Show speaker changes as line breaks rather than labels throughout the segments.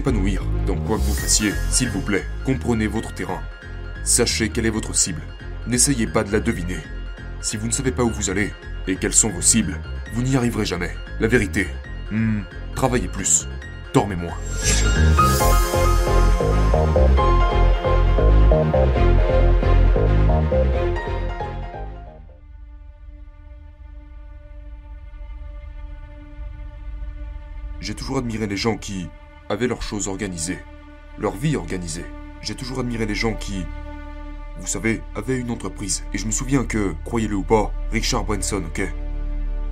dans quoi que vous fassiez, s'il vous plaît, comprenez votre terrain. Sachez quelle est votre cible. N'essayez pas de la deviner. Si vous ne savez pas où vous allez, et quelles sont vos cibles, vous n'y arriverez jamais. La vérité, hmm, travaillez plus, dormez moins. J'ai toujours admiré les gens qui avaient leurs choses organisées, leur vie organisée. J'ai toujours admiré les gens qui, vous savez, avaient une entreprise. Et je me souviens que, croyez-le ou pas, Richard Branson, ok?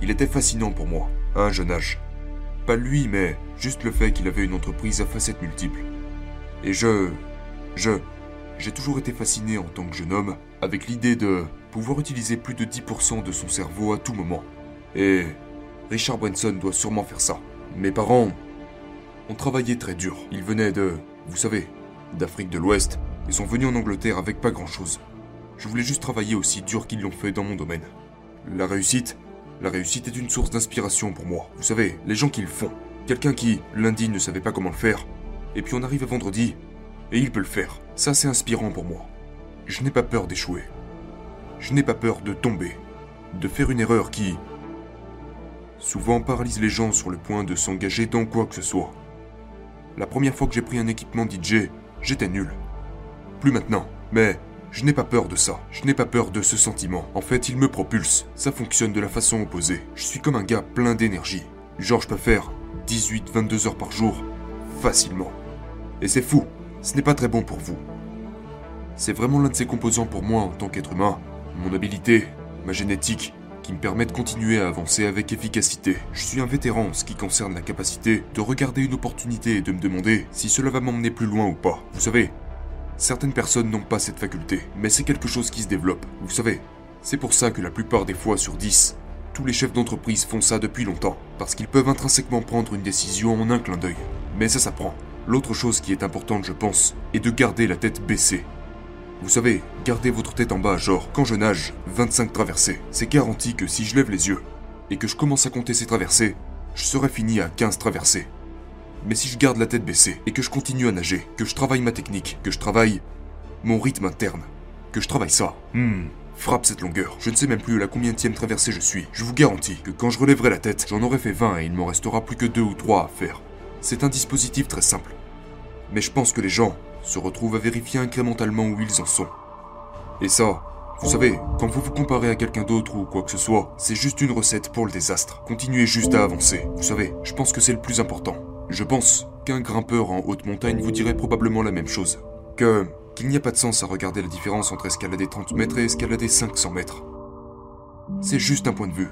Il était fascinant pour moi, à un jeune âge. Pas lui, mais juste le fait qu'il avait une entreprise à facettes multiples. Et je... je... J'ai toujours été fasciné en tant que jeune homme avec l'idée de pouvoir utiliser plus de 10% de son cerveau à tout moment. Et Richard Branson doit sûrement faire ça. Mes parents ont travaillé très dur. Ils venaient de, vous savez, d'Afrique de l'Ouest et sont venus en Angleterre avec pas grand-chose. Je voulais juste travailler aussi dur qu'ils l'ont fait dans mon domaine. La réussite, la réussite est une source d'inspiration pour moi. Vous savez, les gens qui le font. Quelqu'un qui, lundi, ne savait pas comment le faire, et puis on arrive à vendredi, et il peut le faire. Ça, c'est inspirant pour moi. Je n'ai pas peur d'échouer. Je n'ai pas peur de tomber, de faire une erreur qui, souvent paralyse les gens sur le point de s'engager dans quoi que ce soit. La première fois que j'ai pris un équipement DJ, j'étais nul. Plus maintenant, mais je n'ai pas peur de ça. Je n'ai pas peur de ce sentiment. En fait, il me propulse. Ça fonctionne de la façon opposée. Je suis comme un gars plein d'énergie. Genre, je peux faire 18-22 heures par jour, facilement. Et c'est fou. Ce n'est pas très bon pour vous. C'est vraiment l'un de ces composants pour moi en tant qu'être humain. Mon habilité, ma génétique, qui me permet de continuer à avancer avec efficacité. Je suis un vétéran en ce qui concerne la capacité de regarder une opportunité et de me demander si cela va m'emmener plus loin ou pas. Vous savez, certaines personnes n'ont pas cette faculté, mais c'est quelque chose qui se développe. Vous savez, c'est pour ça que la plupart des fois sur 10, tous les chefs d'entreprise font ça depuis longtemps, parce qu'ils peuvent intrinsèquement prendre une décision en un clin d'œil. Mais ça s'apprend. L'autre chose qui est importante, je pense, est de garder la tête baissée. Vous savez, gardez votre tête en bas, genre, quand je nage, 25 traversées. C'est garanti que si je lève les yeux et que je commence à compter ces traversées, je serai fini à 15 traversées. Mais si je garde la tête baissée et que je continue à nager, que je travaille ma technique, que je travaille mon rythme interne, que je travaille ça, hmm, frappe cette longueur. Je ne sais même plus à la combienième traversée je suis. Je vous garantis que quand je relèverai la tête, j'en aurai fait 20 et il m'en restera plus que 2 ou 3 à faire. C'est un dispositif très simple. Mais je pense que les gens se retrouvent à vérifier incrémentalement où ils en sont. Et ça, vous savez, quand vous vous comparez à quelqu'un d'autre ou quoi que ce soit, c'est juste une recette pour le désastre. Continuez juste à avancer. Vous savez, je pense que c'est le plus important. Je pense qu'un grimpeur en haute montagne vous dirait probablement la même chose. Que qu'il n'y a pas de sens à regarder la différence entre escalader 30 mètres et escalader 500 mètres. C'est juste un point de vue.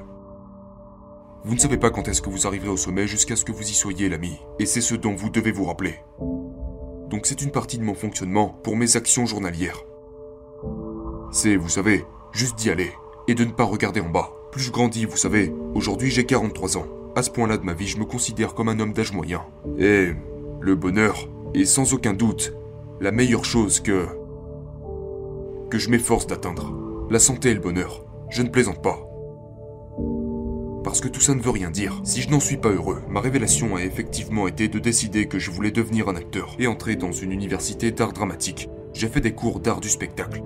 Vous ne savez pas quand est-ce que vous arriverez au sommet jusqu'à ce que vous y soyez, l'ami. Et c'est ce dont vous devez vous rappeler. Donc c'est une partie de mon fonctionnement pour mes actions journalières. C'est, vous savez, juste d'y aller et de ne pas regarder en bas. Plus je grandis, vous savez, aujourd'hui j'ai 43 ans. À ce point-là de ma vie, je me considère comme un homme d'âge moyen. Et le bonheur est sans aucun doute la meilleure chose que que je m'efforce d'atteindre. La santé et le bonheur. Je ne plaisante pas. Parce que tout ça ne veut rien dire. Si je n'en suis pas heureux, ma révélation a effectivement été de décider que je voulais devenir un acteur et entrer dans une université d'art dramatique. J'ai fait des cours d'art du spectacle.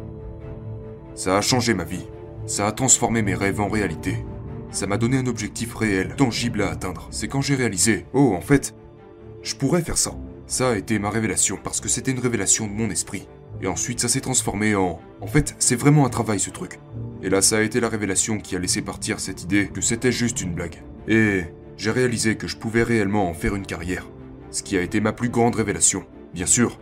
Ça a changé ma vie. Ça a transformé mes rêves en réalité. Ça m'a donné un objectif réel, tangible à atteindre. C'est quand j'ai réalisé, oh en fait, je pourrais faire ça. Ça a été ma révélation, parce que c'était une révélation de mon esprit. Et ensuite ça s'est transformé en... En fait, c'est vraiment un travail ce truc. Et là, ça a été la révélation qui a laissé partir cette idée que c'était juste une blague. Et j'ai réalisé que je pouvais réellement en faire une carrière. Ce qui a été ma plus grande révélation. Bien sûr,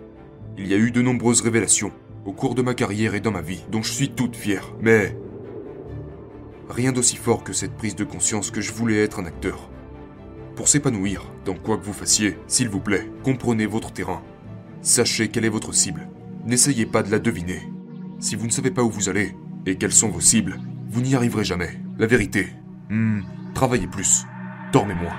il y a eu de nombreuses révélations au cours de ma carrière et dans ma vie, dont je suis toute fière. Mais rien d'aussi fort que cette prise de conscience que je voulais être un acteur. Pour s'épanouir, dans quoi que vous fassiez, s'il vous plaît, comprenez votre terrain. Sachez quelle est votre cible. N'essayez pas de la deviner. Si vous ne savez pas où vous allez, et quelles sont vos cibles? Vous n'y arriverez jamais. La vérité. Hmm. Travaillez plus. Dormez moins.